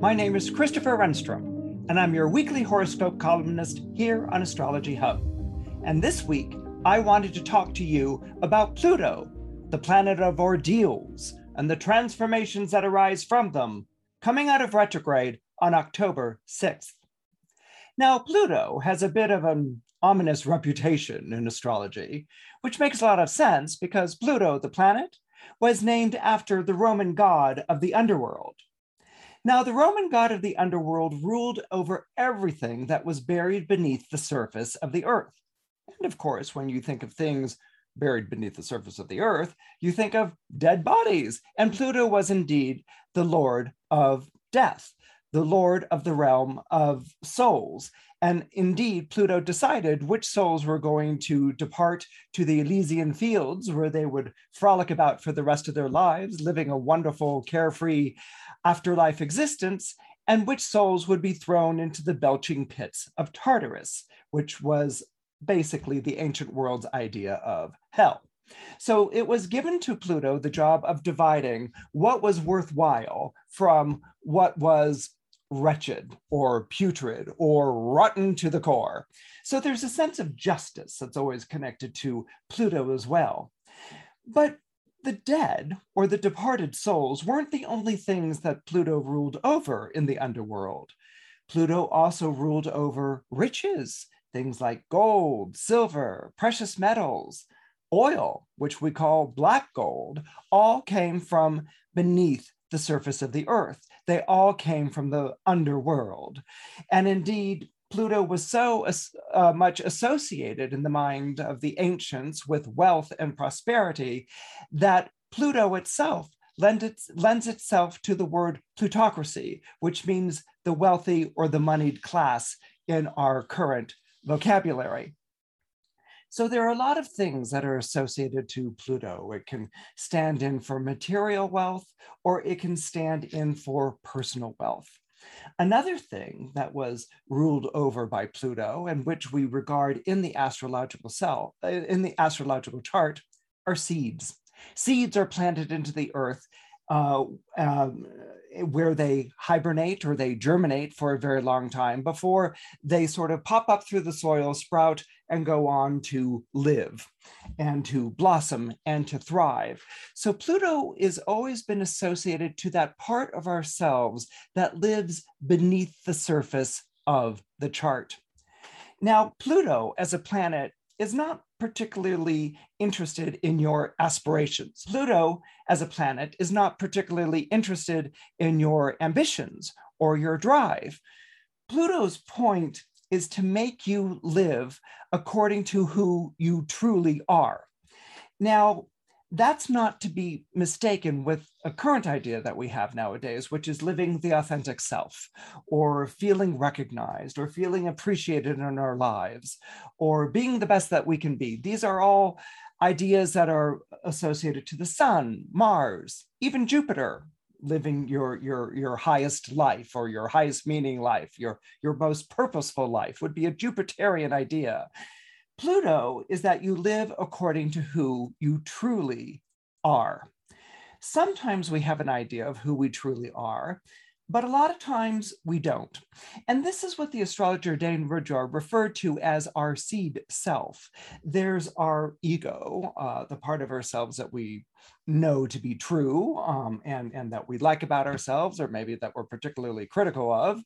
My name is Christopher Renstrom, and I'm your weekly horoscope columnist here on Astrology Hub. And this week, I wanted to talk to you about Pluto, the planet of ordeals, and the transformations that arise from them, coming out of retrograde on October 6th. Now, Pluto has a bit of an ominous reputation in astrology, which makes a lot of sense because Pluto, the planet, was named after the Roman god of the underworld. Now, the Roman god of the underworld ruled over everything that was buried beneath the surface of the earth. And of course, when you think of things buried beneath the surface of the earth, you think of dead bodies. And Pluto was indeed the lord of death, the lord of the realm of souls. And indeed, Pluto decided which souls were going to depart to the Elysian fields, where they would frolic about for the rest of their lives, living a wonderful, carefree afterlife existence, and which souls would be thrown into the belching pits of Tartarus, which was basically the ancient world's idea of hell. So it was given to Pluto the job of dividing what was worthwhile from what was wretched or putrid or rotten to the core. So there's a sense of justice that's always connected to Pluto as well. But the dead or the departed souls weren't the only things that Pluto ruled over in the underworld. Pluto also ruled over riches, things like gold, silver, precious metals, oil, which we call black gold, all came from beneath the surface of the earth. They all came from the underworld. And indeed, Pluto was so uh, much associated in the mind of the ancients with wealth and prosperity that Pluto itself lend lends itself to the word plutocracy, which means the wealthy or the moneyed class in our current vocabulary. So there are a lot of things that are associated to Pluto. It can stand in for material wealth, or it can stand in for personal wealth. Another thing that was ruled over by Pluto and which we regard in the astrological cell, uh, in the astrological chart, are seeds. Seeds are planted into the earth uh, um, where they hibernate or they germinate for a very long time before they sort of pop up through the soil, sprout, and go on to live and to blossom and to thrive. So Pluto has always been associated to that part of ourselves that lives beneath the surface of the chart. Now, Pluto as a planet is not particularly interested in your aspirations. Pluto, as a planet, is not particularly interested in your ambitions or your drive. Pluto's point is to make you live according to who you truly are. Now, that's not to be mistaken with a current idea that we have nowadays, which is living the authentic self, or feeling recognized, or feeling appreciated in our lives, or being the best that we can be. These are all ideas that are associated to the sun, Mars, even Jupiter, living your your your highest life or your highest meaning life your your most purposeful life would be a jupiterian idea Pluto is that you live according to who you truly are. Sometimes we have an idea of who we truly are, but a lot of times we don't. And this is what the astrologer Dane Rudhyar referred to as our seed self. There's our ego, uh, the part of ourselves that we know to be true um, and, and that we like about ourselves, or maybe that we're particularly critical of.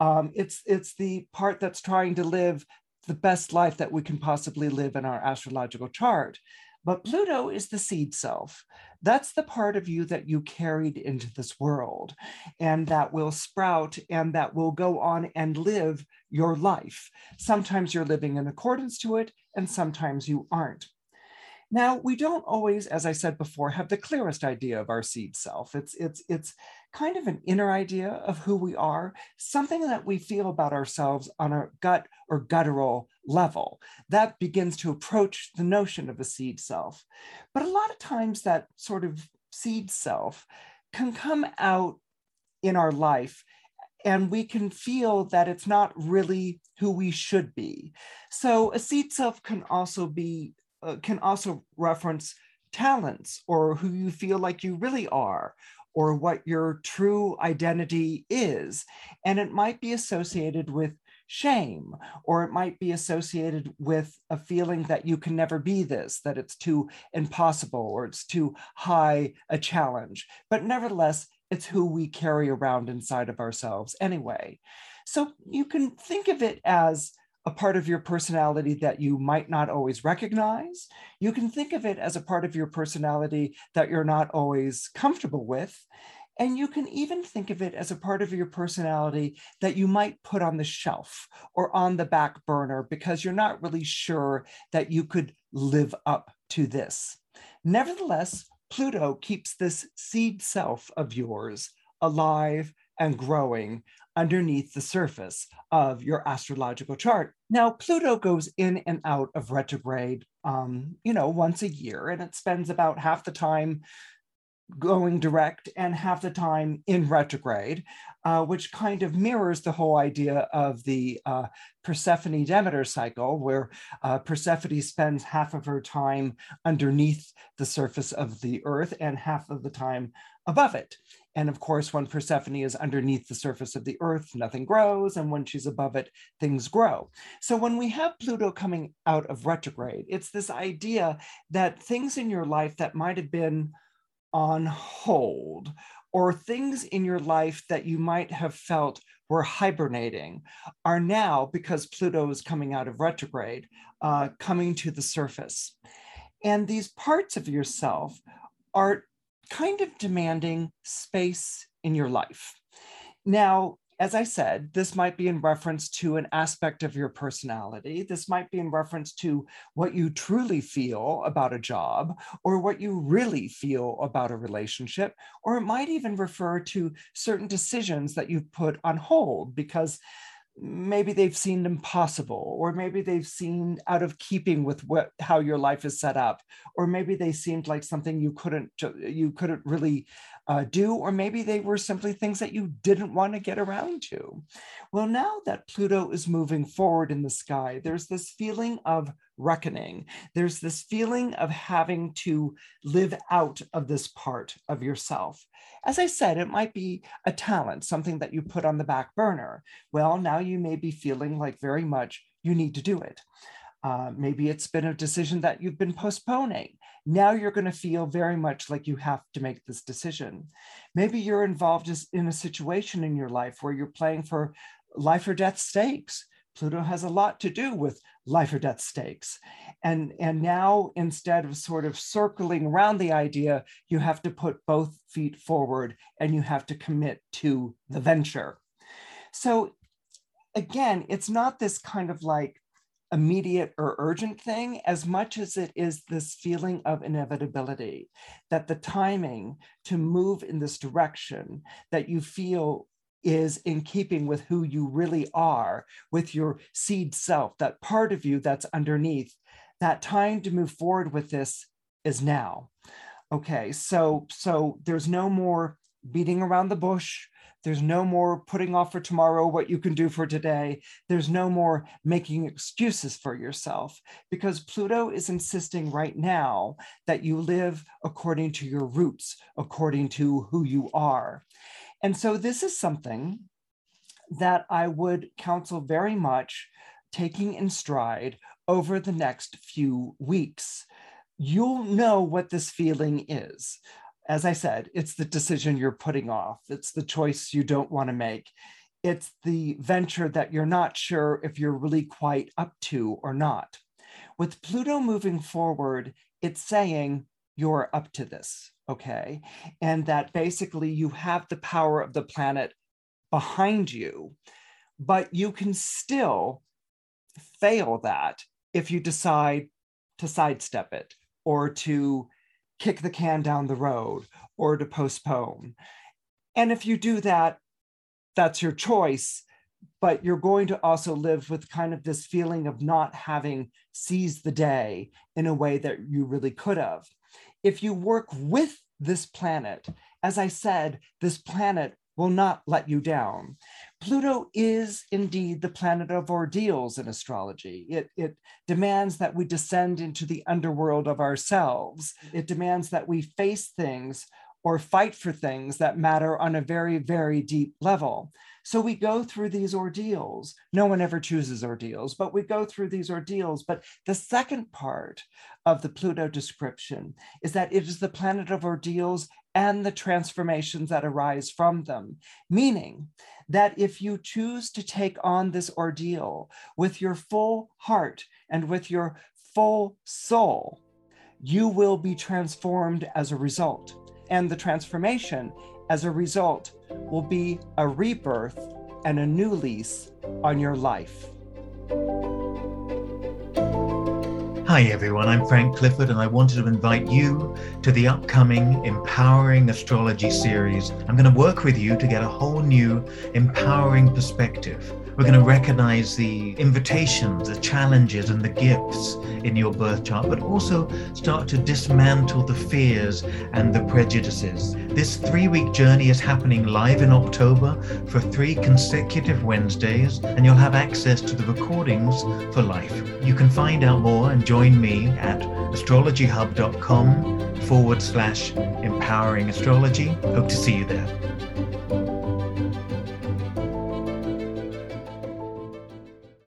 Um, it's, it's the part that's trying to live the best life that we can possibly live in our astrological chart. But Pluto is the seed self. That's the part of you that you carried into this world and that will sprout and that will go on and live your life. Sometimes you're living in accordance to it, and sometimes you aren't. Now, we don't always, as I said before, have the clearest idea of our seed self. It's, it's, it's kind of an inner idea of who we are, something that we feel about ourselves on a gut or guttural level. That begins to approach the notion of a seed self. But a lot of times, that sort of seed self can come out in our life and we can feel that it's not really who we should be. So a seed self can also be uh, can also reference talents or who you feel like you really are or what your true identity is. And it might be associated with shame, or it might be associated with a feeling that you can never be this, that it's too impossible or it's too high a challenge. But nevertheless, it's who we carry around inside of ourselves anyway. So you can think of it as a part of your personality that you might not always recognize. You can think of it as a part of your personality that you're not always comfortable with. And you can even think of it as a part of your personality that you might put on the shelf or on the back burner because you're not really sure that you could live up to this. Nevertheless, Pluto keeps this seed self of yours alive and growing underneath the surface of your astrological chart. Now, Pluto goes in and out of retrograde, um, you know, once a year, and it spends about half the time going direct and half the time in retrograde, uh, which kind of mirrors the whole idea of the uh, Persephone Demeter cycle, where uh, Persephone spends half of her time underneath the surface of the earth and half of the time above it. And of course, when Persephone is underneath the surface of the earth, nothing grows. And when she's above it, things grow. So when we have Pluto coming out of retrograde, it's this idea that things in your life that might have been on hold or things in your life that you might have felt were hibernating are now, because Pluto is coming out of retrograde, uh, coming to the surface. And these parts of yourself are kind of demanding space in your life. Now, as I said, this might be in reference to an aspect of your personality. This might be in reference to what you truly feel about a job or what you really feel about a relationship. Or it might even refer to certain decisions that you've put on hold because maybe they've seemed impossible or maybe they've seemed out of keeping with what how your life is set up or maybe they seemed like something you couldn't you couldn't really uh, do or maybe they were simply things that you didn't want to get around to well now that pluto is moving forward in the sky there's this feeling of reckoning there's this feeling of having to live out of this part of yourself as I said, it might be a talent, something that you put on the back burner. Well, now you may be feeling like very much you need to do it. Uh, maybe it's been a decision that you've been postponing. Now you're going to feel very much like you have to make this decision. Maybe you're involved in a situation in your life where you're playing for life or death stakes. Pluto has a lot to do with life or death stakes. And, and now, instead of sort of circling around the idea, you have to put both feet forward and you have to commit to the venture. So, again, it's not this kind of like immediate or urgent thing as much as it is this feeling of inevitability that the timing to move in this direction that you feel is in keeping with who you really are, with your seed self, that part of you that's underneath. That time to move forward with this is now. Okay, so so there's no more beating around the bush. There's no more putting off for tomorrow what you can do for today. There's no more making excuses for yourself because Pluto is insisting right now that you live according to your roots, according to who you are. And so this is something that I would counsel very much taking in stride over the next few weeks. You'll know what this feeling is. As I said, it's the decision you're putting off, it's the choice you don't want to make. It's the venture that you're not sure if you're really quite up to or not. With Pluto moving forward, it's saying you're up to this okay? And that basically you have the power of the planet behind you, but you can still fail that if you decide to sidestep it or to kick the can down the road or to postpone. And if you do that, that's your choice. But you're going to also live with kind of this feeling of not having seized the day in a way that you really could have. If you work with this planet, as I said, this planet will not let you down. Pluto is indeed the planet of ordeals in astrology. It, it demands that we descend into the underworld of ourselves. It demands that we face things or fight for things that matter on a very, very deep level. So we go through these ordeals. No one ever chooses ordeals, but we go through these ordeals. But the second part of the Pluto description is that it is the planet of ordeals and the transformations that arise from them. Meaning that if you choose to take on this ordeal with your full heart and with your full soul, you will be transformed as a result. And the transformation as a result will be a rebirth and a new lease on your life. Hi, everyone. I'm Frank Clifford, and I wanted to invite you to the upcoming Empowering Astrology series. I'm going to work with you to get a whole new empowering perspective we're going to recognize the invitations, the challenges, and the gifts in your birth chart, but also start to dismantle the fears and the prejudices. This three week journey is happening live in October for three consecutive Wednesdays, and you'll have access to the recordings for life. You can find out more and join me at astrologyhub.com forward slash empowering astrology. Hope to see you there.